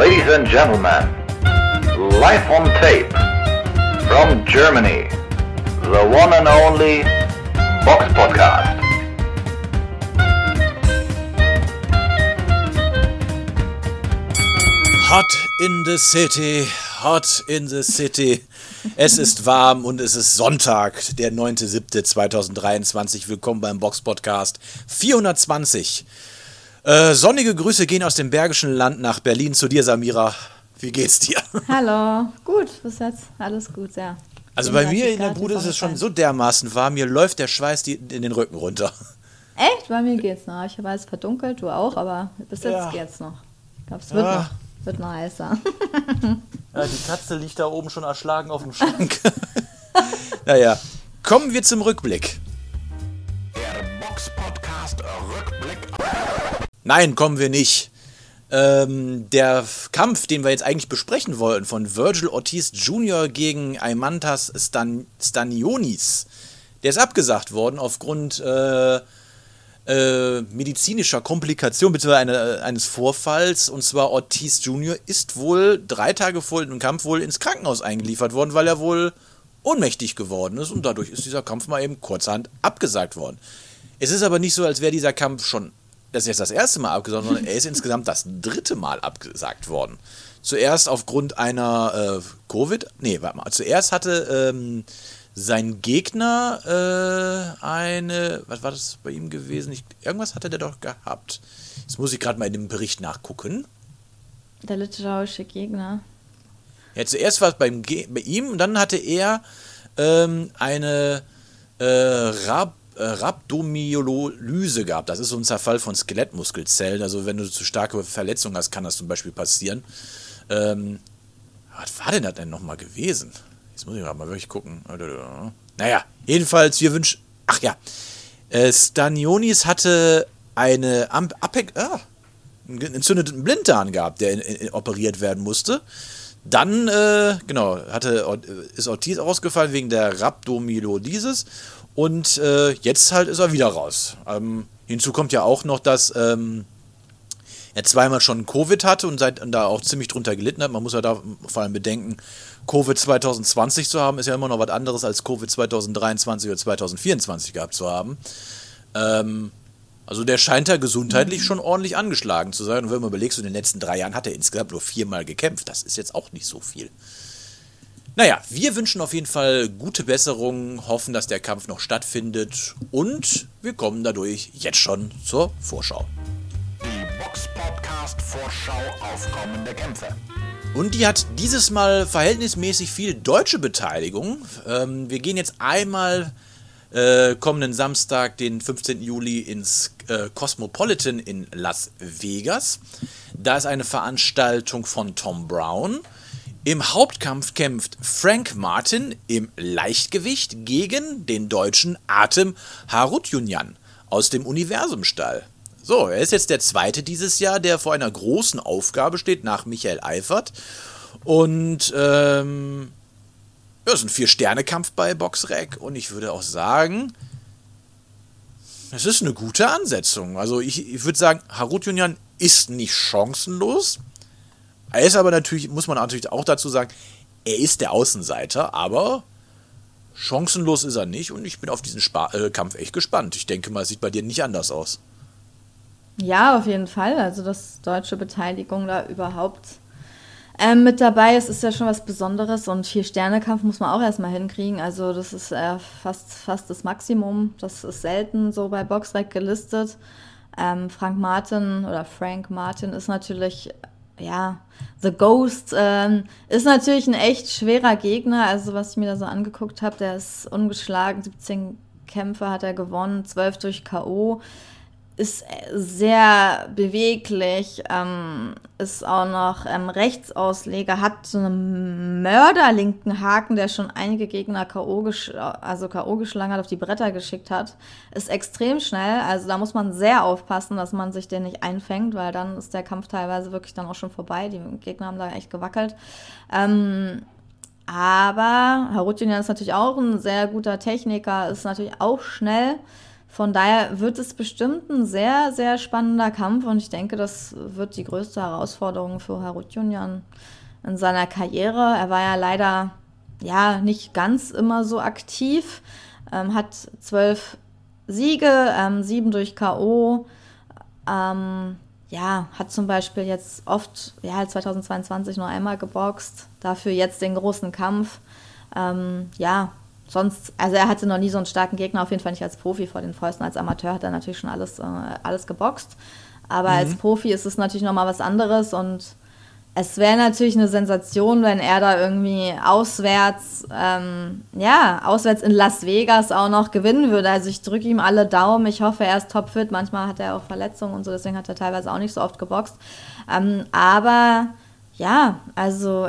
Ladies and gentlemen, live on tape from Germany, the one and only Box Podcast. Hot in the City, hot in the City. Es ist warm und es ist Sonntag, der 9.7.2023. Willkommen beim Box Podcast 420. Äh, sonnige Grüße gehen aus dem Bergischen Land nach Berlin zu dir, Samira. Wie geht's dir? Hallo, gut, bis jetzt alles gut, ja. Also bei mir in der Bude ist es schon so dermaßen warm, mir läuft der Schweiß die, in den Rücken runter. Echt? Bei mir geht's noch. Ich weiß, es verdunkelt, du auch, aber bis jetzt Ja. geht's noch. Ich glaube, es wird, Ja. noch, wird noch heißer. Ja, die Katze liegt da oben schon erschlagen auf dem Schrank. naja, kommen wir zum Rückblick. Der Box Podcast Rückblick. Nein, kommen wir nicht. Ähm, der Kampf, den wir jetzt eigentlich besprechen wollten, von Virgil Ortiz Jr. gegen Aimantas Stan Stanionis, der ist abgesagt worden aufgrund äh, äh, medizinischer Komplikation bzw. Eine, eines Vorfalls. Und zwar Ortiz Jr. ist wohl drei Tage vor dem Kampf wohl ins Krankenhaus eingeliefert worden, weil er wohl ohnmächtig geworden ist. Und dadurch ist dieser Kampf mal eben kurzerhand abgesagt worden. Es ist aber nicht so, als wäre dieser Kampf schon das ist jetzt das erste Mal abgesagt, sondern er ist insgesamt das dritte Mal abgesagt worden. Zuerst aufgrund einer äh, Covid, nee, warte mal, zuerst hatte ähm, sein Gegner äh, eine, was war das bei ihm gewesen? Ich, irgendwas hatte der doch gehabt. Jetzt muss ich gerade mal in dem Bericht nachgucken. Der litauische Gegner. Ja, zuerst war es beim Ge bei ihm und dann hatte er ähm, eine äh, Rab Rhabdomyolyse gehabt. Das ist so ein Zerfall von Skelettmuskelzellen. Also wenn du zu starke Verletzungen hast, kann das zum Beispiel passieren. Ähm, was war denn das denn nochmal gewesen? Jetzt muss ich mal wirklich gucken. Naja, jedenfalls, wir wünschen. Ach ja. Äh, Stanionis hatte eine Am Apex. Ah, einen entzündeten Blinddarm gehabt, der in, in, operiert werden musste. Dann, äh, genau, hatte, ist Ortiz ausgefallen wegen der Rhabdomyolysis und äh, jetzt halt ist er wieder raus. Ähm, hinzu kommt ja auch noch, dass ähm, er zweimal schon Covid hatte und, seit, und da auch ziemlich drunter gelitten hat. Man muss ja da vor allem bedenken, Covid 2020 zu haben, ist ja immer noch was anderes als Covid 2023 oder 2024 gehabt zu haben. Ähm, also der scheint da gesundheitlich schon ordentlich angeschlagen zu sein. Und wenn man überlegt, so in den letzten drei Jahren hat er insgesamt nur viermal gekämpft. Das ist jetzt auch nicht so viel. Naja, wir wünschen auf jeden Fall gute Besserung, hoffen, dass der Kampf noch stattfindet und wir kommen dadurch jetzt schon zur Vorschau. Die Box Podcast Vorschau auf kommende Kämpfe. Und die hat dieses Mal verhältnismäßig viel deutsche Beteiligung. Ähm, wir gehen jetzt einmal äh, kommenden Samstag, den 15. Juli, ins äh, Cosmopolitan in Las Vegas. Da ist eine Veranstaltung von Tom Brown. Im Hauptkampf kämpft Frank Martin im Leichtgewicht gegen den deutschen Atem Harutjunjan aus dem Universumstall. So, er ist jetzt der zweite dieses Jahr, der vor einer großen Aufgabe steht, nach Michael Eifert. Und ähm, ja, es ist ein Vier-Sterne-Kampf bei Boxrec. Und ich würde auch sagen, es ist eine gute Ansetzung. Also ich, ich würde sagen, Harut Junjan ist nicht chancenlos. Er ist aber natürlich, muss man natürlich auch dazu sagen, er ist der Außenseiter, aber chancenlos ist er nicht. Und ich bin auf diesen Spa äh, Kampf echt gespannt. Ich denke mal, es sieht bei dir nicht anders aus. Ja, auf jeden Fall. Also, dass deutsche Beteiligung da überhaupt ähm, mit dabei ist, ist ja schon was Besonderes. Und Vier-Sterne-Kampf muss man auch erstmal hinkriegen. Also, das ist äh, fast, fast das Maximum. Das ist selten so bei Boxrec gelistet. Ähm, Frank Martin oder Frank Martin ist natürlich, ja, The Ghost ähm, ist natürlich ein echt schwerer Gegner. Also, was ich mir da so angeguckt habe, der ist ungeschlagen. 17 Kämpfe hat er gewonnen, 12 durch K.O ist sehr beweglich, ähm, ist auch noch ähm, Rechtsausleger, hat so einen mörderlinken Haken, der schon einige Gegner K.O. Also K.O. geschlagen hat, auf die Bretter geschickt hat. Ist extrem schnell, also da muss man sehr aufpassen, dass man sich den nicht einfängt, weil dann ist der Kampf teilweise wirklich dann auch schon vorbei. Die Gegner haben da echt gewackelt. Ähm, aber Harutjunian ist natürlich auch ein sehr guter Techniker, ist natürlich auch schnell. Von daher wird es bestimmt ein sehr, sehr spannender Kampf und ich denke, das wird die größte Herausforderung für Harutjunjan in seiner Karriere. Er war ja leider ja nicht ganz immer so aktiv, ähm, hat zwölf Siege, ähm, sieben durch K.O. Ähm, ja, hat zum Beispiel jetzt oft, ja, 2022 nur einmal geboxt, dafür jetzt den großen Kampf. Ähm, ja, sonst, also er hatte noch nie so einen starken Gegner, auf jeden Fall nicht als Profi vor den Fäusten. Als Amateur hat er natürlich schon alles, äh, alles geboxt. Aber mhm. als Profi ist es natürlich nochmal was anderes und es wäre natürlich eine Sensation, wenn er da irgendwie auswärts, ähm, ja, auswärts in Las Vegas auch noch gewinnen würde. Also ich drücke ihm alle Daumen. Ich hoffe, er ist topfit. Manchmal hat er auch Verletzungen und so, deswegen hat er teilweise auch nicht so oft geboxt. Ähm, aber ja, also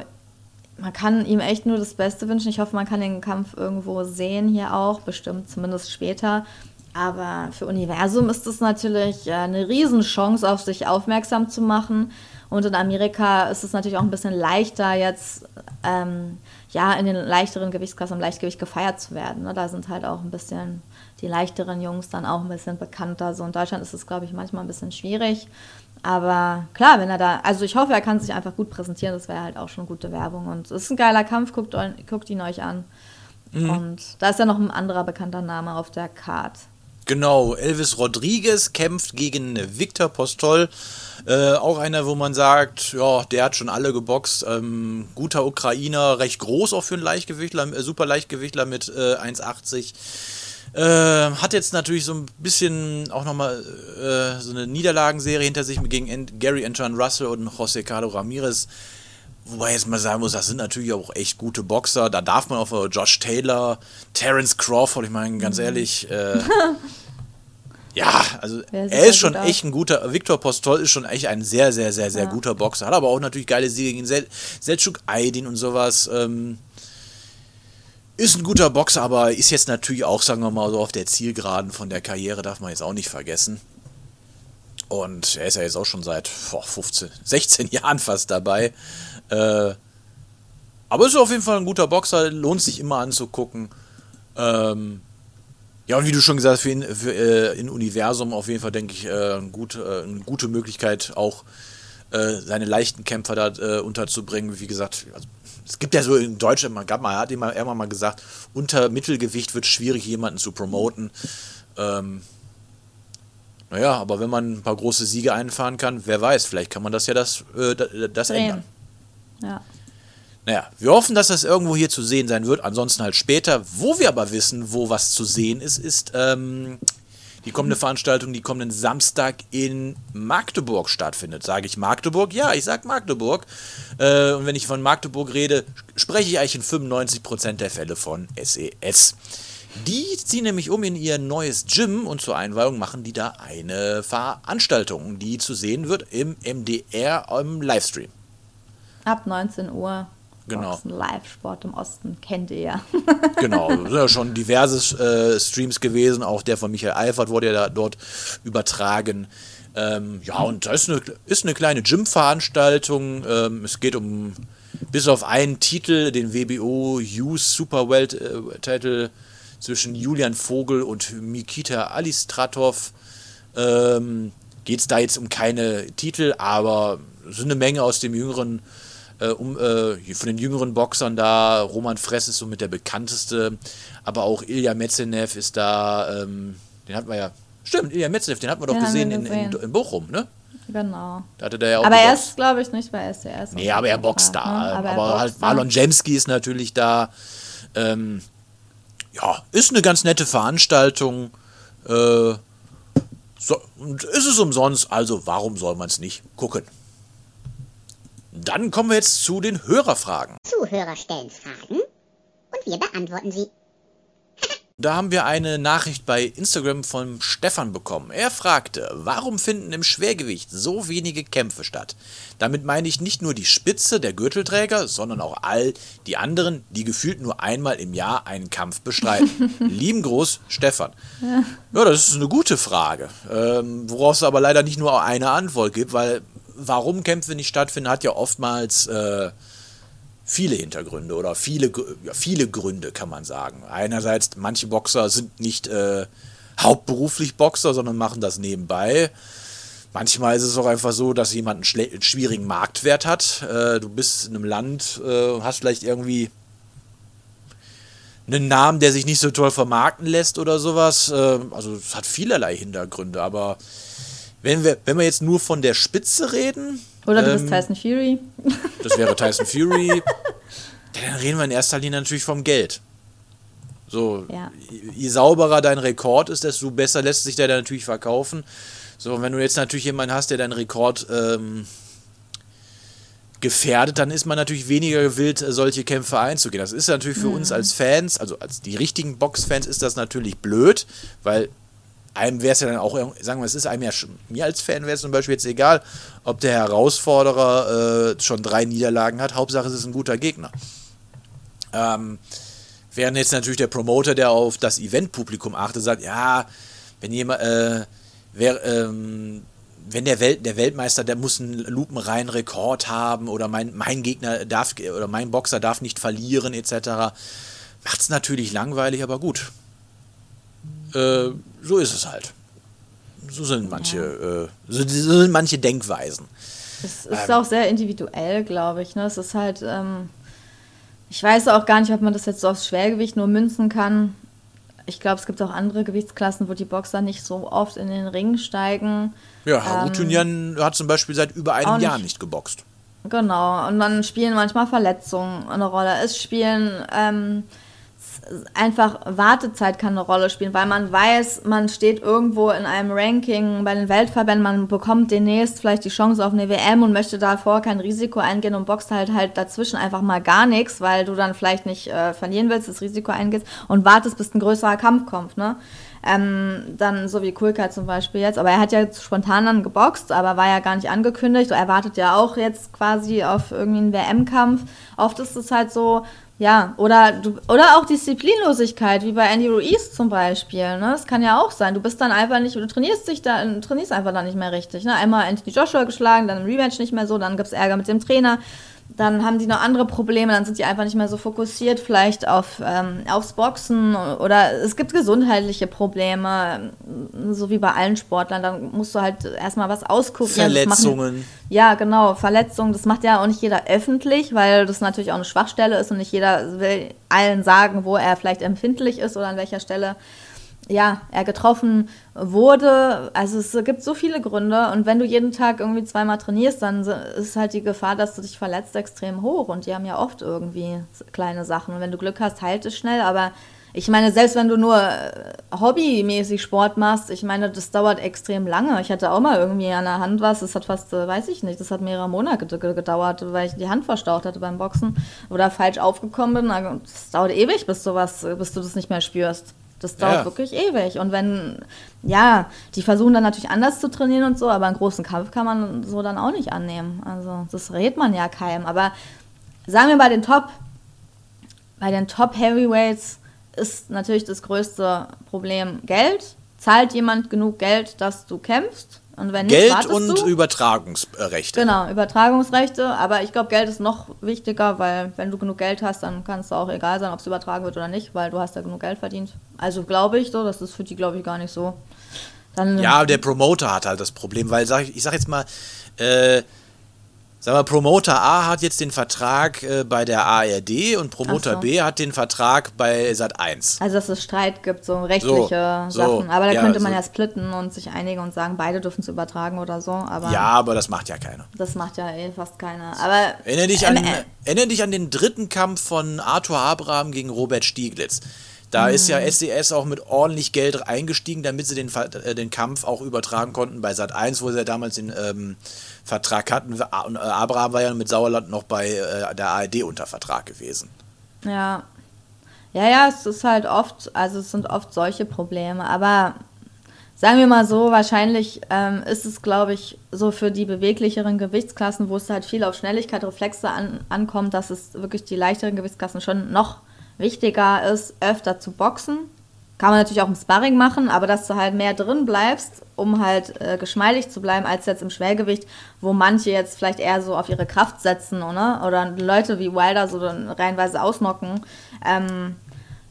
man kann ihm echt nur das Beste wünschen. Ich hoffe, man kann den Kampf irgendwo sehen hier auch, bestimmt zumindest später. Aber für Universum ist es natürlich äh, eine Riesenchance, auf sich aufmerksam zu machen. Und in Amerika ist es natürlich auch ein bisschen leichter, jetzt ähm, ja in den leichteren Gewichtsklassen im Leichtgewicht gefeiert zu werden. Ne? Da sind halt auch ein bisschen die leichteren Jungs dann auch ein bisschen bekannter. So in Deutschland ist es, glaube ich, manchmal ein bisschen schwierig. Aber klar, wenn er da, also ich hoffe, er kann sich einfach gut präsentieren, das wäre halt auch schon gute Werbung. Und es ist ein geiler Kampf, guckt, guckt ihn euch an. Mhm. Und da ist ja noch ein anderer bekannter Name auf der Card. Genau, Elvis Rodriguez kämpft gegen Victor Postol. Äh, auch einer, wo man sagt, ja, der hat schon alle geboxt. Ähm, guter Ukrainer, recht groß auch für einen Leichtgewichtler, äh, super Leichtgewichtler mit äh, 1,80. Äh, hat jetzt natürlich so ein bisschen auch nochmal äh, so eine Niederlagenserie hinter sich gegen Gary Antoine Russell und José Carlos Ramirez. Wobei jetzt mal sagen muss, das sind natürlich auch echt gute Boxer. Da darf man auch Josh Taylor, Terence Crawford, ich meine, ganz mhm. ehrlich, äh, ja, also er ist schon echt ein guter, Viktor Postol ist schon echt ein sehr, sehr, sehr, sehr ja. guter Boxer. Hat aber auch natürlich geile Siege gegen Sel Selçuk Aydin und sowas. Ähm, ist ein guter Boxer, aber ist jetzt natürlich auch, sagen wir mal, so auf der Zielgeraden von der Karriere, darf man jetzt auch nicht vergessen. Und er ist ja jetzt auch schon seit boah, 15, 16 Jahren fast dabei. Äh, aber ist auf jeden Fall ein guter Boxer, lohnt sich immer anzugucken. Ähm, ja, und wie du schon gesagt hast, für, in, für äh, in Universum auf jeden Fall, denke ich, äh, gut, äh, eine gute Möglichkeit, auch äh, seine leichten Kämpfer da äh, unterzubringen. Wie gesagt, also, es gibt ja so in Deutschland, man, gab mal, hat immer, immer mal gesagt, unter Mittelgewicht wird es schwierig, jemanden zu promoten. Ähm, naja, aber wenn man ein paar große Siege einfahren kann, wer weiß, vielleicht kann man das ja das, äh, das ändern. Ja. Naja, wir hoffen, dass das irgendwo hier zu sehen sein wird. Ansonsten halt später. Wo wir aber wissen, wo was zu sehen ist, ist ähm, die kommende Veranstaltung, die kommenden Samstag in Magdeburg stattfindet. Sage ich Magdeburg? Ja, ich sage Magdeburg. Äh, und wenn ich von Magdeburg rede, spreche ich eigentlich in 95% der Fälle von SES. Die ziehen nämlich um in ihr neues Gym und zur Einweihung machen die da eine Veranstaltung, die zu sehen wird im MDR im Livestream. Ab 19 Uhr. Genau. Live-Sport im Osten kennt ihr ja. genau, sind ja schon diverse äh, Streams gewesen. Auch der von Michael Eifert wurde ja da, dort übertragen. Ähm, ja, und das ist eine, ist eine kleine Gym-Veranstaltung. Ähm, es geht um, bis auf einen Titel, den WBO Youth Super World äh, Titel zwischen Julian Vogel und Mikita Alistratov. Ähm, geht es da jetzt um keine Titel, aber es sind eine Menge aus dem jüngeren äh, um, äh, von den jüngeren Boxern da, Roman Fress ist so mit der bekannteste, aber auch Ilya Metzenev ist da, ähm, den hatten wir ja, stimmt, Ilya Metzenev, den hatten wir doch den gesehen, gesehen. In, in, in, Bochum, ne? Genau. Da hatte der ja auch aber er ist, glaube ich, nicht bei SCS. Nee, aber er boxt da. Ne? Aber, aber halt Marlon Jemski ist natürlich da. Ähm, ja, ist eine ganz nette Veranstaltung. Äh, so, und ist es umsonst, also warum soll man es nicht gucken? Dann kommen wir jetzt zu den Hörerfragen. Zuhörer stellen Fragen und wir beantworten sie. Da haben wir eine Nachricht bei Instagram von Stefan bekommen. Er fragte, warum finden im Schwergewicht so wenige Kämpfe statt? Damit meine ich nicht nur die Spitze der Gürtelträger, sondern auch all die anderen, die gefühlt nur einmal im Jahr einen Kampf bestreiten. Lieben Gruß, Stefan. Ja. ja, das ist eine gute Frage, ähm, worauf es aber leider nicht nur eine Antwort gibt, weil warum Kämpfe nicht stattfinden, hat ja oftmals äh, viele Hintergründe oder viele, ja, viele Gründe, kann man sagen. Einerseits, manche Boxer sind nicht, äh, hauptberuflich Boxer, sondern machen das nebenbei. Manchmal ist es auch einfach so, dass jemand einen, einen schwierigen Marktwert hat. Äh, du bist in einem Land äh, und hast vielleicht irgendwie einen Namen, der sich nicht so toll vermarkten lässt oder sowas. Äh, also es hat vielerlei Hintergründe, aber wenn wir, wenn wir jetzt nur von der Spitze reden. Oder du ähm, bist Tyson Fury. Das wäre Tyson Fury. dann reden wir in erster Linie natürlich vom Geld. So, ja. je sauberer dein Rekord ist, desto besser lässt sich der dann natürlich verkaufen. So, und wenn du jetzt natürlich jemanden hast, der deinen Rekord ähm, gefährdet, dann ist man natürlich weniger gewillt, solche Kämpfe einzugehen. Das ist natürlich für mhm. uns als Fans, also als die richtigen Boxfans, ist das natürlich blöd, weil einem wäre es ja dann auch, sagen wir, es ist einem ja mir als Fan wäre es zum Beispiel jetzt egal, ob der Herausforderer äh, schon drei Niederlagen hat. Hauptsache, es ist ein guter Gegner. Ähm, während jetzt natürlich der Promoter, der auf das Eventpublikum achtet, sagt, ja, wenn jemand, äh, wer, ähm, wenn der, Welt, der Weltmeister, der muss einen lupenreinen Rekord haben oder mein, mein Gegner darf oder mein Boxer darf nicht verlieren etc. Macht es natürlich langweilig, aber gut. Äh, so ist es halt. So sind manche, ja. äh, so, so, sind manche Denkweisen. Es ist ähm, auch sehr individuell, glaube ich. Ne? Es ist halt, ähm, ich weiß auch gar nicht, ob man das jetzt so aufs Schwergewicht nur münzen kann. Ich glaube, es gibt auch andere Gewichtsklassen, wo die Boxer nicht so oft in den Ring steigen. Ja, Harutunian ähm, hat zum Beispiel seit über einem nicht, Jahr nicht geboxt. Genau, und dann spielen manchmal Verletzungen eine Rolle. Es spielen ähm, einfach Wartezeit kann eine Rolle spielen, weil man weiß, man steht irgendwo in einem Ranking bei den Weltverbänden, man bekommt demnächst vielleicht die Chance auf eine WM und möchte davor kein Risiko eingehen und boxt halt halt dazwischen einfach mal gar nichts, weil du dann vielleicht nicht äh, verlieren willst, das Risiko eingehst und wartest, bis ein größerer Kampf kommt, ne? Ähm, dann so wie Kulka zum Beispiel jetzt, aber er hat ja spontan dann geboxt, aber war ja gar nicht angekündigt. Er wartet ja auch jetzt quasi auf irgendwie einen WM-Kampf. Oft ist es halt so, ja, oder, du, oder auch Disziplinlosigkeit, wie bei Andy Ruiz zum Beispiel. Ne? Das kann ja auch sein. Du bist dann einfach nicht, du trainierst dich da, trainierst einfach dann nicht mehr richtig. Ne? Einmal Anthony Joshua geschlagen, dann im Rematch nicht mehr so, dann gibt es Ärger mit dem Trainer dann haben die noch andere Probleme, dann sind die einfach nicht mehr so fokussiert, vielleicht auf, ähm, aufs Boxen oder es gibt gesundheitliche Probleme, so wie bei allen Sportlern. Dann musst du halt erstmal was ausgucken. Verletzungen. Machen, ja, genau, Verletzungen. Das macht ja auch nicht jeder öffentlich, weil das natürlich auch eine Schwachstelle ist und nicht jeder will allen sagen, wo er vielleicht empfindlich ist oder an welcher Stelle ja, er getroffen wurde. Also es gibt so viele Gründe und wenn du jeden Tag irgendwie zweimal trainierst, dann ist halt die Gefahr, dass du dich verletzt, extrem hoch und die haben ja oft irgendwie kleine Sachen. Und wenn du Glück hast, heilt es schnell, aber ich meine, selbst wenn du nur äh, hobbymäßig Sport machst, ich meine, das dauert extrem lange. Ich hatte auch mal irgendwie an der Hand was, das hat fast, äh, weiß ich nicht, das hat mehrere Monate gedauert, weil ich die Hand verstaucht hatte beim Boxen oder falsch aufgekommen bin. Das dauert ewig, bis du was, bis du das nicht mehr spürst. Das dauert ja. wirklich ewig. Und wenn, ja, die versuchen dann natürlich anders zu trainieren und so, aber einen großen Kampf kann man so dann auch nicht annehmen. Also das rät man ja keinem. Aber sagen wir bei den Top, bei den Top Heavyweights ist natürlich das größte Problem Geld. Zahlt jemand genug Geld, dass du kämpfst? Und wenn nicht, Geld und du. Übertragungsrechte. Genau, Übertragungsrechte. Aber ich glaube, Geld ist noch wichtiger, weil wenn du genug Geld hast, dann kann es auch egal sein, ob es übertragen wird oder nicht, weil du hast ja genug Geld verdient. Also glaube ich so, das ist für die, glaube ich, gar nicht so. Dann, ja, der Promoter hat halt das Problem, weil sag ich, ich sag jetzt mal, äh, Sag mal, Promoter A hat jetzt den Vertrag äh, bei der ARD und Promoter so. B hat den Vertrag bei Sat 1. Also dass es Streit gibt, so rechtliche so, Sachen. aber da ja, könnte man so. ja splitten und sich einigen und sagen, beide dürfen es übertragen oder so. Aber ja, aber das macht ja keiner. Das macht ja eh fast keiner. Aber erinnere dich, an, äh, erinnere dich an den dritten Kampf von Arthur Abraham gegen Robert Stieglitz. Da mhm. ist ja SES auch mit ordentlich Geld eingestiegen, damit sie den, äh, den Kampf auch übertragen konnten bei Sat 1, wo sie ja damals den ähm, Vertrag hatten. Und äh, Abraham war ja mit Sauerland noch bei äh, der ARD unter Vertrag gewesen. Ja. Ja, ja, es ist halt oft, also es sind oft solche Probleme, aber sagen wir mal so, wahrscheinlich ähm, ist es, glaube ich, so für die beweglicheren Gewichtsklassen, wo es halt viel auf Schnelligkeit, Reflexe an, ankommt, dass es wirklich die leichteren Gewichtsklassen schon noch wichtiger ist, öfter zu boxen. Kann man natürlich auch im Sparring machen, aber dass du halt mehr drin bleibst, um halt äh, geschmeidig zu bleiben, als jetzt im Schwergewicht, wo manche jetzt vielleicht eher so auf ihre Kraft setzen, oder? Oder Leute wie Wilder so dann reinweise ausnocken. Ähm,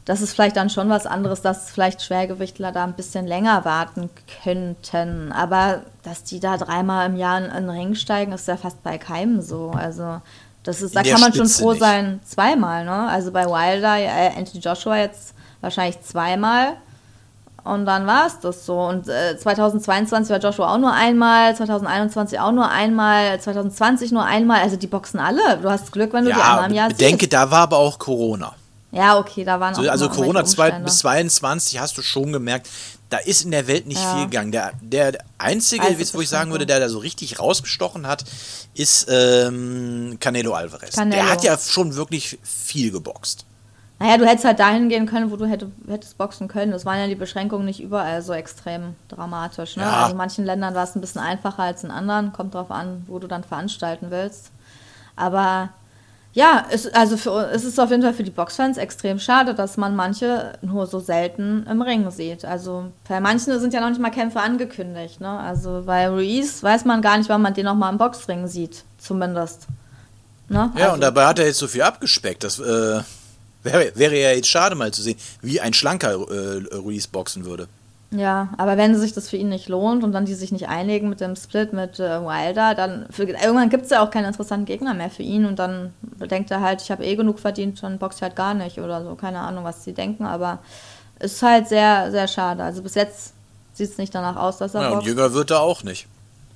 das ist vielleicht dann schon was anderes, dass vielleicht Schwergewichtler da ein bisschen länger warten könnten. Aber dass die da dreimal im Jahr in den Ring steigen, ist ja fast bei keinem so. Also das ist, da kann man schon froh nicht. sein, zweimal. Ne? Also bei Wilder, äh, Anthony Joshua jetzt wahrscheinlich zweimal. Und dann war es das so. Und äh, 2022 war Joshua auch nur einmal, 2021 auch nur einmal, 2020 nur einmal. Also die boxen alle. Du hast Glück, wenn du ja, die einmal im Jahr siehst. Ich denke, da war aber auch Corona. Ja, okay, da waren auch Also Corona 2 bis 22 hast du schon gemerkt, da ist in der Welt nicht ja. viel gegangen. Der, der einzige, also wo ich sagen würde, der da so richtig rausgestochen hat, ist ähm, Canelo Alvarez. Canelo. Der hat ja schon wirklich viel geboxt. Naja, du hättest halt dahin gehen können, wo du hätte, hättest boxen können. Das waren ja die Beschränkungen nicht überall so extrem dramatisch. Ne? Ja. Also in manchen Ländern war es ein bisschen einfacher als in anderen. Kommt drauf an, wo du dann veranstalten willst. Aber ja, es, also für, es ist auf jeden Fall für die Boxfans extrem schade, dass man manche nur so selten im Ring sieht. Also bei manchen sind ja noch nicht mal Kämpfe angekündigt. Ne? Also bei Ruiz weiß man gar nicht, wann man den noch mal im Boxring sieht, zumindest. Ne? Ja, also, und dabei hat er jetzt so viel abgespeckt. Das äh, Wäre, wäre ja jetzt schade mal zu sehen, wie ein schlanker äh, Ruiz boxen würde. Ja, aber wenn sich das für ihn nicht lohnt und dann die sich nicht einigen mit dem Split mit äh, Wilder, dann für, irgendwann gibt es ja auch keinen interessanten Gegner mehr für ihn und dann denkt er halt, ich habe eh genug verdient, dann boxe ich halt gar nicht oder so. Keine Ahnung, was sie denken, aber es ist halt sehr, sehr schade. Also bis jetzt sieht es nicht danach aus, dass er ja, boxt. Und jünger wird er auch nicht.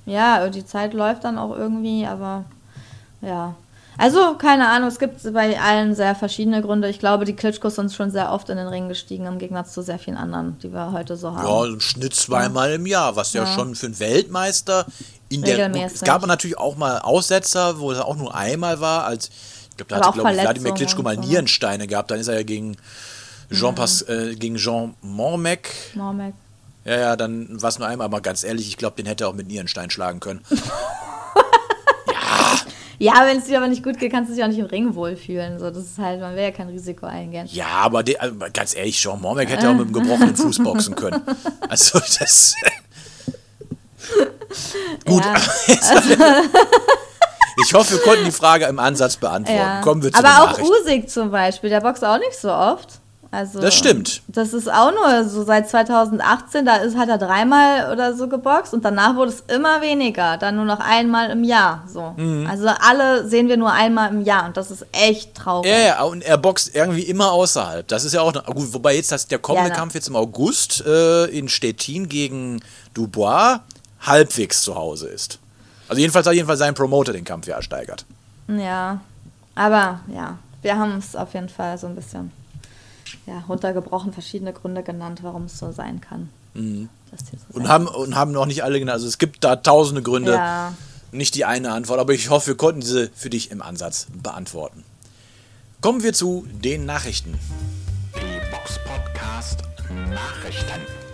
Ja, die Zeit läuft dann auch irgendwie, aber ja, also, keine Ahnung, es gibt bei allen sehr verschiedene Gründe. Ich glaube, die Klitschkos sind schon sehr oft in den Ring gestiegen, im Gegensatz zu sehr vielen anderen, die wir heute so haben. Ja, im Schnitt zweimal im Jahr, was ja, ja, schon für einen Weltmeister in der. Es gab natürlich auch mal Aussetzer, wo es auch nur einmal war, als ich glaube, da hatte, glaube ich, Wladimir Klitschko mal Nierensteine gehabt. Dann ist er ja gegen Jean, mhm. Pas, äh, gegen Jean Mormec. Mormec. Ja, ja, dann war es nur einmal, aber ganz ehrlich, ich glaube, den hätte er auch mit Nierenstein schlagen können. Ja, wenn es dir aber nicht gut geht, kannst du dich auch nicht im Ring wohlfühlen. So, das ist halt, man will ja kein Risiko eingehen. Ja, aber de, also, ganz ehrlich, Jean Morbeck hätte auch mit einem gebrochenen Fuß boxen können. Also das. gut. Ja. ich hoffe, wir konnten die Frage im Ansatz beantworten. Ja. Kommen wir zu Aber auch Usyk zum Beispiel, der boxt auch nicht so oft. Also, das stimmt. Das ist auch nur so seit 2018, da ist, hat er dreimal oder so geboxt und danach wurde es immer weniger, dann nur noch einmal im Jahr. So. Mhm. Also alle sehen wir nur einmal im Jahr und das ist echt traurig. Ja, ja, und er boxt irgendwie immer außerhalb. Das ist ja auch noch, gut, wobei jetzt das, der kommende ja, Kampf jetzt im August äh, in Stettin gegen Dubois halbwegs zu Hause ist. Also jedenfalls hat jedenfalls sein Promoter den Kampf ja ersteigert. Ja, aber ja, wir haben es auf jeden Fall so ein bisschen ja, runtergebrochen verschiedene Gründe genannt, warum es so sein kann. Mhm. So und, haben, und haben noch nicht alle genannt. Also es gibt da tausende Gründe. Ja. Nicht die eine Antwort, aber ich hoffe, wir konnten diese für dich im Ansatz beantworten. Kommen wir zu den Nachrichten. Die Box Podcast Nachrichten.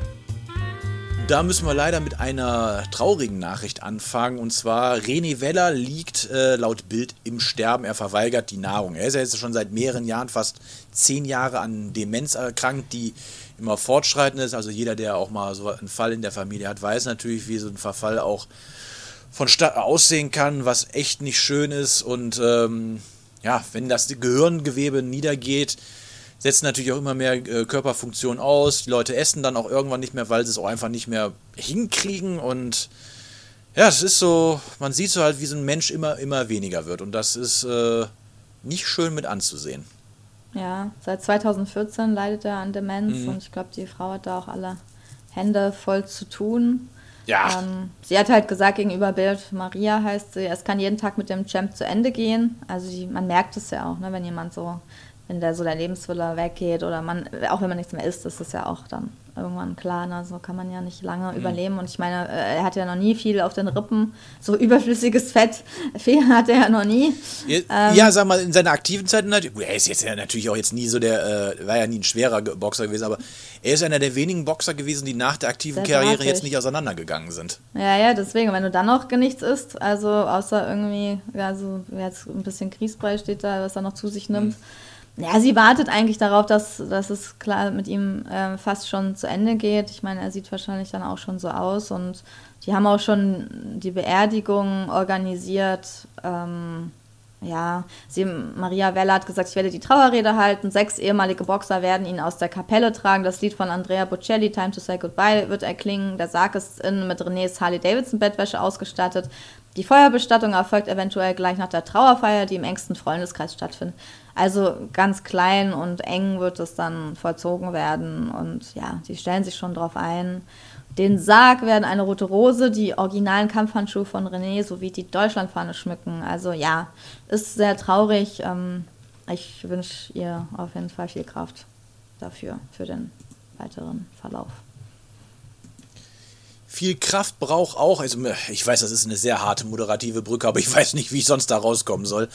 Da müssen wir leider mit einer traurigen Nachricht anfangen. Und zwar, René Weller liegt äh, laut Bild im Sterben. Er verweigert die Nahrung. Er ist ja jetzt schon seit mehreren Jahren, fast zehn Jahre an Demenz erkrankt, die immer fortschreitend ist. Also jeder, der auch mal so einen Fall in der Familie hat, weiß natürlich, wie so ein Verfall auch von aussehen kann, was echt nicht schön ist. Und ähm, ja, wenn das Gehirngewebe niedergeht, setzen natürlich auch immer mehr äh, Körperfunktionen aus. Die Leute essen dann auch irgendwann nicht mehr, weil sie es auch einfach nicht mehr hinkriegen. Und ja, es ist so, man sieht so halt, wie so ein Mensch immer, immer weniger wird. Und das ist äh, nicht schön mit anzusehen. Ja, seit 2014 leidet er an Demenz mhm. und ich glaube, die Frau hat da auch alle Hände voll zu tun. Ja. Ähm, sie hat halt gesagt gegenüber Bild, Maria heißt sie, es kann jeden Tag mit dem Champ zu Ende gehen. Also die, man merkt es ja auch, ne, wenn jemand so wenn der so der Lebenswille weggeht oder man, auch wenn man nichts mehr isst, ist das ja auch dann irgendwann klar, ne? so kann man ja nicht lange mhm. überleben. Und ich meine, äh, er hat ja noch nie viel auf den Rippen, so überflüssiges Fett hat er ja noch nie. Ja, ähm, ja, sag mal, in seiner aktiven Zeit, er ist jetzt ja natürlich auch jetzt nie so der, äh, war ja nie ein schwerer Boxer gewesen, aber er ist einer der wenigen Boxer gewesen, die nach der aktiven Karriere jetzt nicht auseinandergegangen sind. Ja, ja, deswegen, wenn du dann noch nichts isst, also außer irgendwie, also jetzt ein bisschen Grießbrei steht da, was er noch zu sich nimmt, mhm ja, sie wartet eigentlich darauf, dass, dass es klar mit ihm äh, fast schon zu Ende geht. Ich meine, er sieht wahrscheinlich dann auch schon so aus und die haben auch schon die Beerdigung organisiert. Ähm, ja, sie, Maria Weller hat gesagt, ich werde die Trauerrede halten. Sechs ehemalige Boxer werden ihn aus der Kapelle tragen. Das Lied von Andrea Bocelli, Time to Say Goodbye, wird erklingen. Der Sarg ist innen mit Renés Harley-Davidson-Bettwäsche ausgestattet. Die Feuerbestattung erfolgt eventuell gleich nach der Trauerfeier, die im engsten Freundeskreis stattfindet. Also ganz klein und eng wird es dann vollzogen werden. Und ja, sie stellen sich schon drauf ein. Den Sarg werden eine rote Rose, die originalen Kampfhandschuhe von René sowie die Deutschlandfahne schmücken. Also ja, ist sehr traurig. Ähm, ich wünsche ihr auf jeden Fall viel Kraft dafür, für den weiteren Verlauf. Viel Kraft braucht auch, also ich weiß, das ist eine sehr harte moderative Brücke, aber ich weiß nicht, wie ich sonst da rauskommen soll,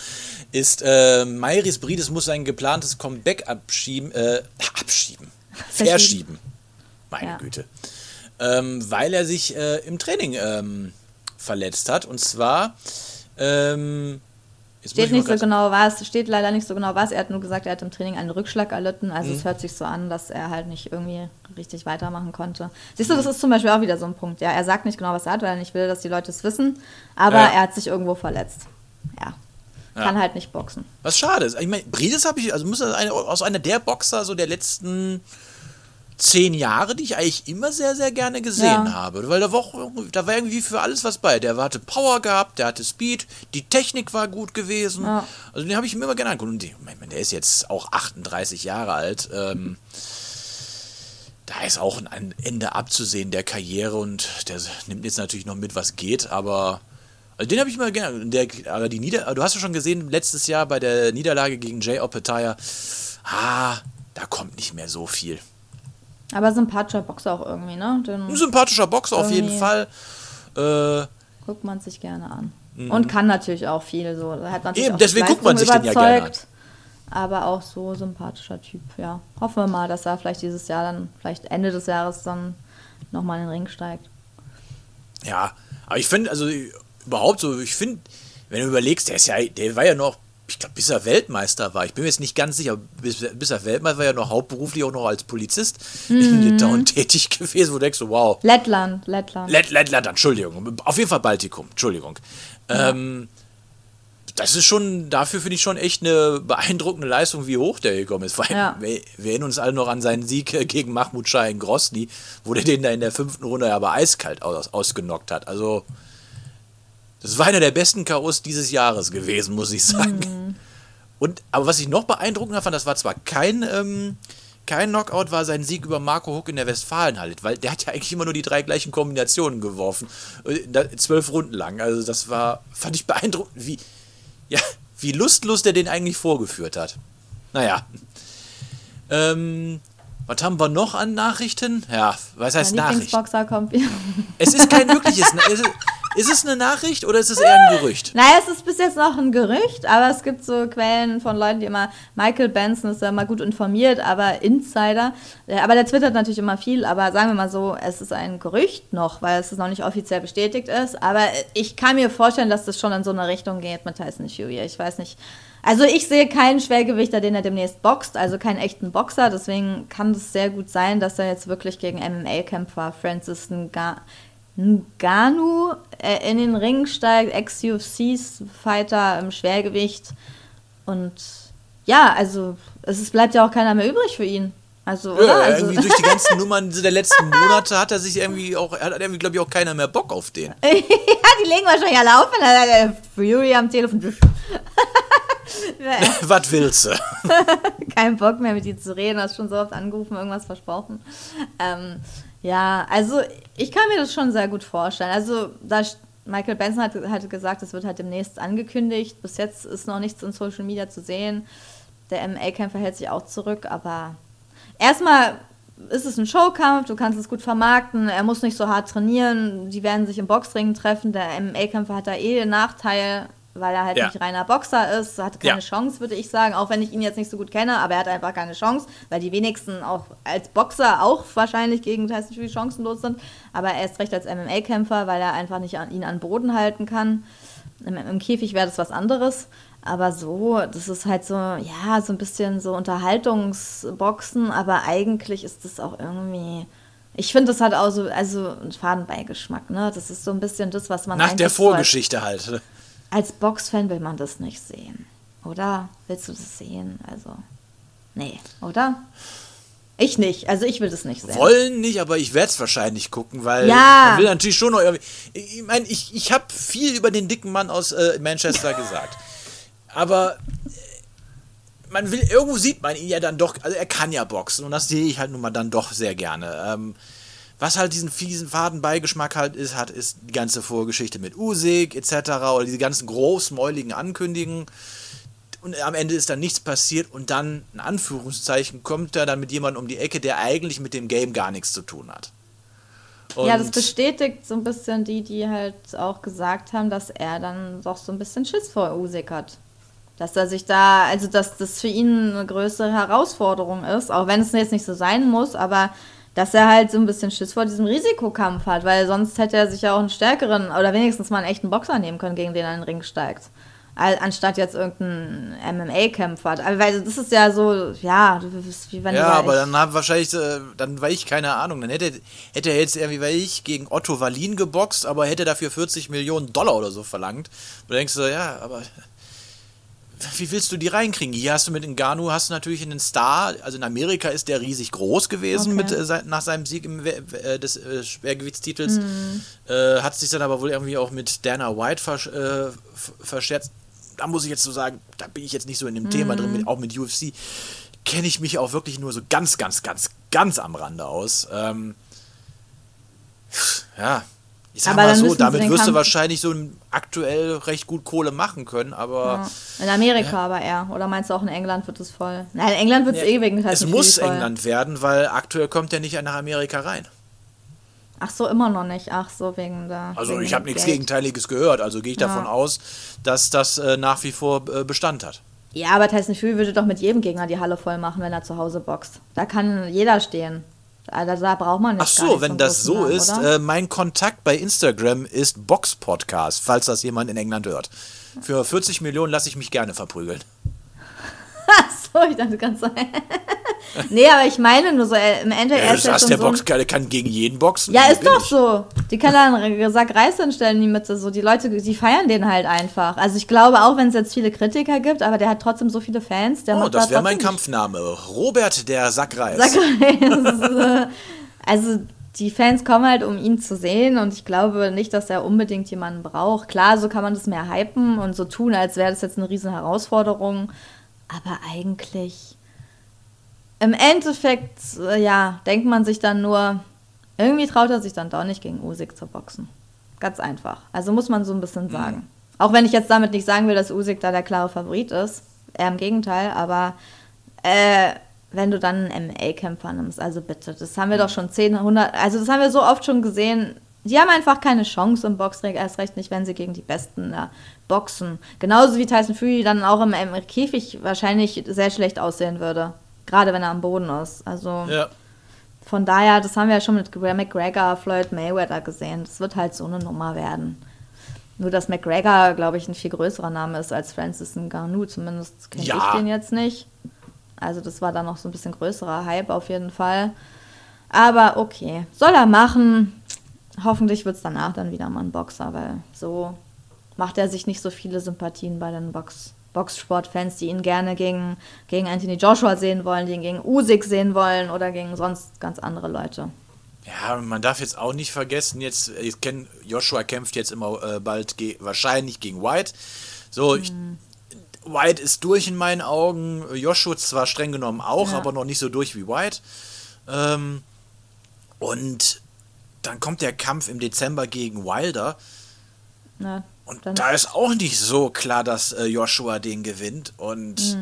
ist, äh, Mairis Brides muss sein geplantes Comeback abschieben, äh, abschieben, verschieben. Meine ja. Güte ähm, weil er sich äh, im Training ähm, verletzt hat. Und zwar. Ähm, steht nicht so genau was, steht leider nicht so genau was. Er hat nur gesagt, er hat im Training einen Rückschlag erlitten. Also mhm. es hört sich so an, dass er halt nicht irgendwie richtig weitermachen konnte. Siehst du, das ist zum Beispiel auch wieder so ein Punkt. Ja, er sagt nicht genau, was er hat, weil er nicht will, dass die Leute es wissen. Aber ja. er hat sich irgendwo verletzt. Ja. Kann ja. halt nicht boxen. Was schade ist. Ich meine, Brides habe ich, also muss das eine, aus einer der Boxer so der letzten zehn Jahre, die ich eigentlich immer sehr, sehr gerne gesehen ja. habe. Weil da war, auch, da war irgendwie für alles was bei. Der hatte Power gehabt, der hatte Speed, die Technik war gut gewesen. Ja. Also den habe ich mir immer gerne angeguckt. Und die, meine, der ist jetzt auch 38 Jahre alt. Ähm, da ist auch ein Ende abzusehen der Karriere und der nimmt jetzt natürlich noch mit, was geht, aber also den habe ich immer gerne. Der, aber die Nieder du hast ja schon gesehen, letztes Jahr bei der Niederlage gegen Jay Opetaya, ah, da kommt nicht mehr so viel. Aber sympathischer Boxer auch irgendwie, ne? Den Ein sympathischer Boxer auf jeden Fall. Äh, guckt man sich gerne an. Mhm. Und kann natürlich auch viel so. Hat natürlich Eben, deswegen guckt man sich den ja gerne an. Aber auch so sympathischer Typ, ja. Hoffen wir mal, dass er vielleicht dieses Jahr dann, vielleicht Ende des Jahres dann nochmal in den Ring steigt. Ja, aber ich finde, also überhaupt so, ich finde, wenn du überlegst, der ist ja, der war ja noch ich glaube, bis er Weltmeister war. Ich bin mir jetzt nicht ganz sicher, bis, bis er Weltmeister war ja noch hauptberuflich auch noch als Polizist mhm. in Litauen tätig gewesen, wo du denkst, wow. Lettland, Lettland. Lett, Lettland, Entschuldigung. Auf jeden Fall Baltikum, Entschuldigung. Ja. Ähm, das ist schon, dafür finde ich schon echt eine beeindruckende Leistung, wie hoch der gekommen ist. Vor allem, ja. wir, wir, erinnern uns alle noch an seinen Sieg gegen Mahmoud Shah in Grosny, wo der den da in der fünften Runde aber eiskalt aus, ausgenockt hat. Also, das war einer der besten K.O.s dieses Jahres gewesen, muss ich sagen. Mhm. Und, aber was ich noch beeindruckender fand, das war zwar kein, ähm, kein Knockout, war sein Sieg über Marco Huck in der Westfalenhalle, weil der hat ja eigentlich immer nur die drei gleichen Kombinationen geworfen, äh, zwölf Runden lang. Also das war, fand ich beeindruckend, wie, ja, wie lustlos der den eigentlich vorgeführt hat. Naja. Ähm, was haben wir noch an Nachrichten? Ja, was heißt Nachricht? kommt Es ist kein wirkliches. es, ist, ist es eine Nachricht oder ist es eher ein Gerücht? Naja, es ist bis jetzt noch ein Gerücht, aber es gibt so Quellen von Leuten, die immer, Michael Benson ist ja mal gut informiert, aber Insider. Aber der twittert natürlich immer viel, aber sagen wir mal so, es ist ein Gerücht noch, weil es noch nicht offiziell bestätigt ist. Aber ich kann mir vorstellen, dass das schon in so eine Richtung geht mit Tyson Fury. Ich weiß nicht. Also ich sehe keinen Schwergewichter, den er demnächst boxt, also keinen echten Boxer. Deswegen kann es sehr gut sein, dass er jetzt wirklich gegen MMA-Kämpfer Francis Nga Ngannou äh, in den Ring steigt, Ex-UFC-Fighter im Schwergewicht. Und ja, also es bleibt ja auch keiner mehr übrig für ihn. Also, oder? Ja, also. irgendwie durch die ganzen Nummern der letzten Monate hat er sich irgendwie auch, hat irgendwie, glaube ich, auch keiner mehr Bock auf den. ja, die legen wahrscheinlich alle auf, wenn er Fury am Telefon. Was willst du? Kein Bock mehr mit dir zu reden, hast schon so oft angerufen, irgendwas versprochen. Ähm, ja, also ich kann mir das schon sehr gut vorstellen. Also da Michael Benson hat, hat gesagt, es wird halt demnächst angekündigt. Bis jetzt ist noch nichts in Social Media zu sehen. Der MA-Kämpfer hält sich auch zurück, aber erstmal ist es ein Showkampf, du kannst es gut vermarkten, er muss nicht so hart trainieren, die werden sich im Boxring treffen, der MMA-Kämpfer hat da eh den Nachteil, weil er halt ja. nicht reiner Boxer ist, hat keine ja. Chance, würde ich sagen, auch wenn ich ihn jetzt nicht so gut kenne, aber er hat einfach keine Chance, weil die wenigsten auch als Boxer auch wahrscheinlich gegen Tyson Fury chancenlos sind, aber er ist recht als MMA-Kämpfer, weil er einfach nicht an, ihn an Boden halten kann. Im, im Käfig wäre das was anderes, aber so, das ist halt so, ja, so ein bisschen so Unterhaltungsboxen, aber eigentlich ist das auch irgendwie ich finde, das hat auch so, also einen Fadenbeigeschmack, ne? Das ist so ein bisschen das, was man. Nach der Vorgeschichte so halt. Als Boxfan will man das nicht sehen. Oder? Willst du das sehen? Also, nee, oder? Ich nicht. Also ich will das nicht sehen. Wollen nicht, aber ich werde es wahrscheinlich gucken, weil Ja. man will natürlich schon noch irgendwie. Ich meine, ich, ich habe viel über den dicken Mann aus äh, Manchester gesagt. Aber äh, man will, irgendwo sieht man ihn ja dann doch, also er kann ja boxen und das sehe ich halt nun mal dann doch sehr gerne. Ähm, was halt diesen fiesen Fadenbeigeschmack halt ist, hat, ist die ganze Vorgeschichte mit Usyk etc. oder diese ganzen großmäuligen Ankündigungen und am Ende ist dann nichts passiert und dann, in Anführungszeichen, kommt er dann mit jemandem um die Ecke, der eigentlich mit dem Game gar nichts zu tun hat. ja, das Und- bestätigt so ein bisschen die, die halt auch gesagt haben, dass er dann doch so ein bisschen Schiss vor Usyk hat. Dass er sich da, also dass das für ihn eine größere Herausforderung ist, auch wenn es jetzt nicht so sein muss, aber dass er halt so ein bisschen Schiss vor diesem Risikokampf hat, weil sonst hätte er sich ja auch einen stärkeren oder wenigstens mal einen echten Boxer nehmen können, gegen den er in den Ring steigt. Anstatt jetzt irgendeinen MMA-Kämpfer. Weil das ist ja so, ja, du bist wie wenn Ja, aber dann hab wahrscheinlich, äh, dann war ich keine Ahnung. Dann hätte, hätte er jetzt irgendwie, weil ich gegen Otto Wallin geboxt, aber hätte dafür 40 Millionen Dollar oder so verlangt. Und du denkst so, ja, aber wie willst du die reinkriegen? Hier hast du mit Ngannou hast du natürlich einen Star, also in Amerika ist der riesig groß gewesen Okay. mit, äh, nach seinem Sieg im, äh, des äh, Schwergewichtstitels. Mhm. Hat sich dann aber wohl irgendwie auch mit Dana White versch äh, verscherzt. Da muss ich jetzt so sagen, da bin ich jetzt nicht so in dem Thema drin, Mhm. mit, auch mit UFC kenne ich mich auch wirklich nur so ganz, ganz, ganz, ganz am Rande aus. Ähm, ja, ich sag Aber mal so, damit wirst du Kampf- wahrscheinlich so aktuell recht gut Kohle machen können, aber Ja. In Amerika aber eher. Oder meinst du auch in England wird es voll? Nein, in England wird es eh wegen es Tyson muss Fury voll. England werden, weil aktuell kommt er nicht nach Amerika rein. Ach so, immer noch nicht. Ach so, wegen der. Also ich habe nichts. Gegenteiliges gehört, also gehe ich davon Ja. aus, dass das äh, nach wie vor äh, Bestand hat. Ja, aber Tyson Fury würde doch mit jedem Gegner die Halle voll machen, wenn er zu Hause boxt. Da kann jeder stehen. Also da braucht man nicht. Ach so, wenn das so Namen, ist, äh, mein Kontakt bei Instagram ist Box Podcast, falls das jemand in England hört. Für 40 Millionen lasse ich mich gerne verprügeln. So, ich dachte ganz so. nee, aber ich meine nur so, äh, im Endeffekt Ja, ist du sagst, der so Boxkerl der kann gegen jeden boxen. Ja, ist doch ich? so. Die kann da einen Sack Reis hinstellen in die Mitte. So, die Leute, die feiern den halt einfach. Also ich glaube, auch wenn es jetzt viele Kritiker gibt, aber der hat trotzdem so viele Fans. Der Oh, das da wäre mein Kampfname. Robert der Sackreis. Sack Reis. also die Fans kommen halt, um ihn zu sehen und ich glaube nicht, dass er unbedingt jemanden braucht. Klar, so kann man das mehr hypen und so tun, als wäre das jetzt eine riesen Herausforderung. Aber eigentlich, im Endeffekt, äh, ja, denkt man sich dann nur, irgendwie traut er sich dann doch nicht gegen Usyk zu boxen. Ganz einfach. Also muss man so ein bisschen sagen. Auch wenn ich jetzt damit nicht sagen will, dass Usyk da der klare Favorit ist. Eher im Gegenteil, aber äh, wenn du dann einen MA-Kämpfer nimmst, also bitte, das haben wir doch schon 10, 100, also das haben wir so oft schon gesehen. Die haben einfach keine Chance im Boxring, erst recht nicht, wenn sie gegen die Besten da boxen. Genauso wie Tyson Fury dann auch im, im Käfig wahrscheinlich sehr schlecht aussehen würde. Gerade wenn er am Boden ist. Also Ja. von daher, das haben wir ja schon mit McGregor, Floyd Mayweather gesehen. Das wird halt so eine Nummer werden. Nur, dass McGregor, glaube ich, ein viel größerer Name ist als Francis Ngannou. Zumindest kenne Ja. ich den jetzt nicht. Also das war dann noch so ein bisschen größerer Hype auf jeden Fall. Aber okay, soll er machen. Hoffentlich wird es danach dann wieder mal ein Boxer, weil so macht er sich nicht so viele Sympathien bei den Box Boxsportfans, die ihn gerne gegen, gegen Anthony Joshua sehen wollen, die ihn gegen Usyk sehen wollen oder gegen sonst ganz andere Leute. Ja, man darf jetzt auch nicht vergessen, jetzt, ich kenn, Joshua kämpft jetzt immer äh, bald ge wahrscheinlich gegen White. So, ich, White ist durch in meinen Augen. Joshua zwar streng genommen auch, Ja. aber noch nicht so durch wie White. Ähm, und dann kommt der Kampf im Dezember gegen Wilder. Ne? Und Dann- da ist auch nicht so klar, dass äh, Joshua den gewinnt. Und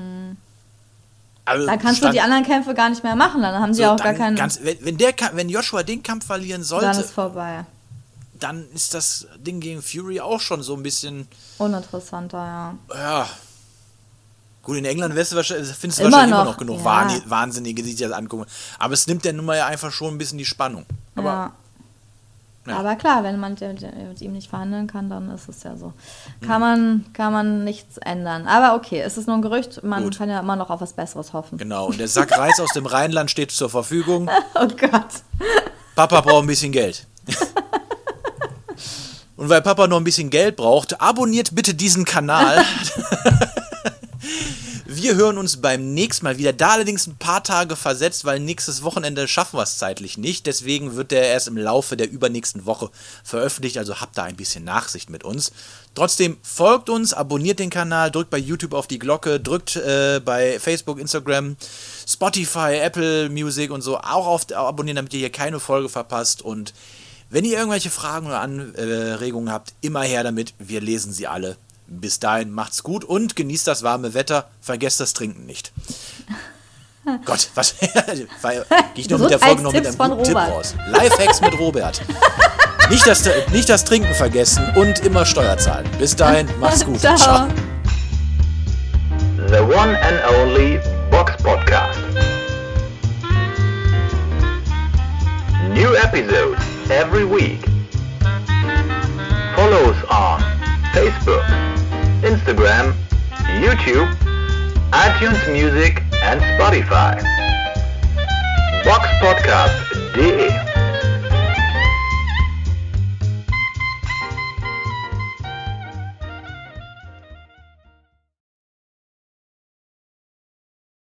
also Da kannst du stand- die anderen Kämpfe gar nicht mehr machen, dann haben sie so, auch gar dann keinen. ganz, wenn, wenn, der, wenn Joshua den Kampf verlieren sollte, dann ist vorbei. dann ist das Ding gegen Fury auch schon so ein bisschen, Uninteressanter, ja. ja. Gut, in England wirst du wahrscheinlich, findest du Immer wahrscheinlich immer noch, noch genug ja. Wahn- Wahnsinnige, die sich das angucken. Aber es nimmt der Nummer ja einfach schon ein bisschen die Spannung. Aber ja. Ja. Aber klar, wenn man mit ihm nicht verhandeln kann, dann ist es ja so. Mhm. Kann, man, kann man nichts ändern. Aber okay, es ist nur ein Gerücht. Man Gut. kann ja immer noch auf was Besseres hoffen. genau. Und der Sack Reis aus dem Rheinland steht zur Verfügung. Oh Gott. Papa braucht ein bisschen Geld. Und weil Papa noch ein bisschen Geld braucht, abonniert bitte diesen Kanal. Wir hören uns beim nächsten Mal wieder. Da allerdings ein paar Tage versetzt, weil nächstes Wochenende schaffen wir es zeitlich nicht. Deswegen wird der erst im Laufe der übernächsten Woche veröffentlicht. Also habt da ein bisschen Nachsicht mit uns. Trotzdem folgt uns, abonniert den Kanal, drückt bei YouTube auf die Glocke, drückt äh, bei Facebook, Instagram, Spotify, Apple Music und so auch auf abonnieren, damit ihr hier keine Folge verpasst. Und wenn ihr irgendwelche Fragen oder Anregungen habt, immer her damit. Wir lesen sie alle. Bis dahin macht's gut und genießt das warme Wetter. Vergesst das Trinken nicht. Gott, was? Gehe ich noch mit der Folge noch mit einem guten Tipp raus. Lifehacks mit Robert. Nicht das, nicht das Trinken vergessen und immer Steuer zahlen. Bis dahin, macht's gut. Ciao. Ciao. The one and only Box Podcast. New episodes every week. Follow us on Facebook. Instagram, YouTube, iTunes Music and Spotify. Box Podcast Boxpodcast.de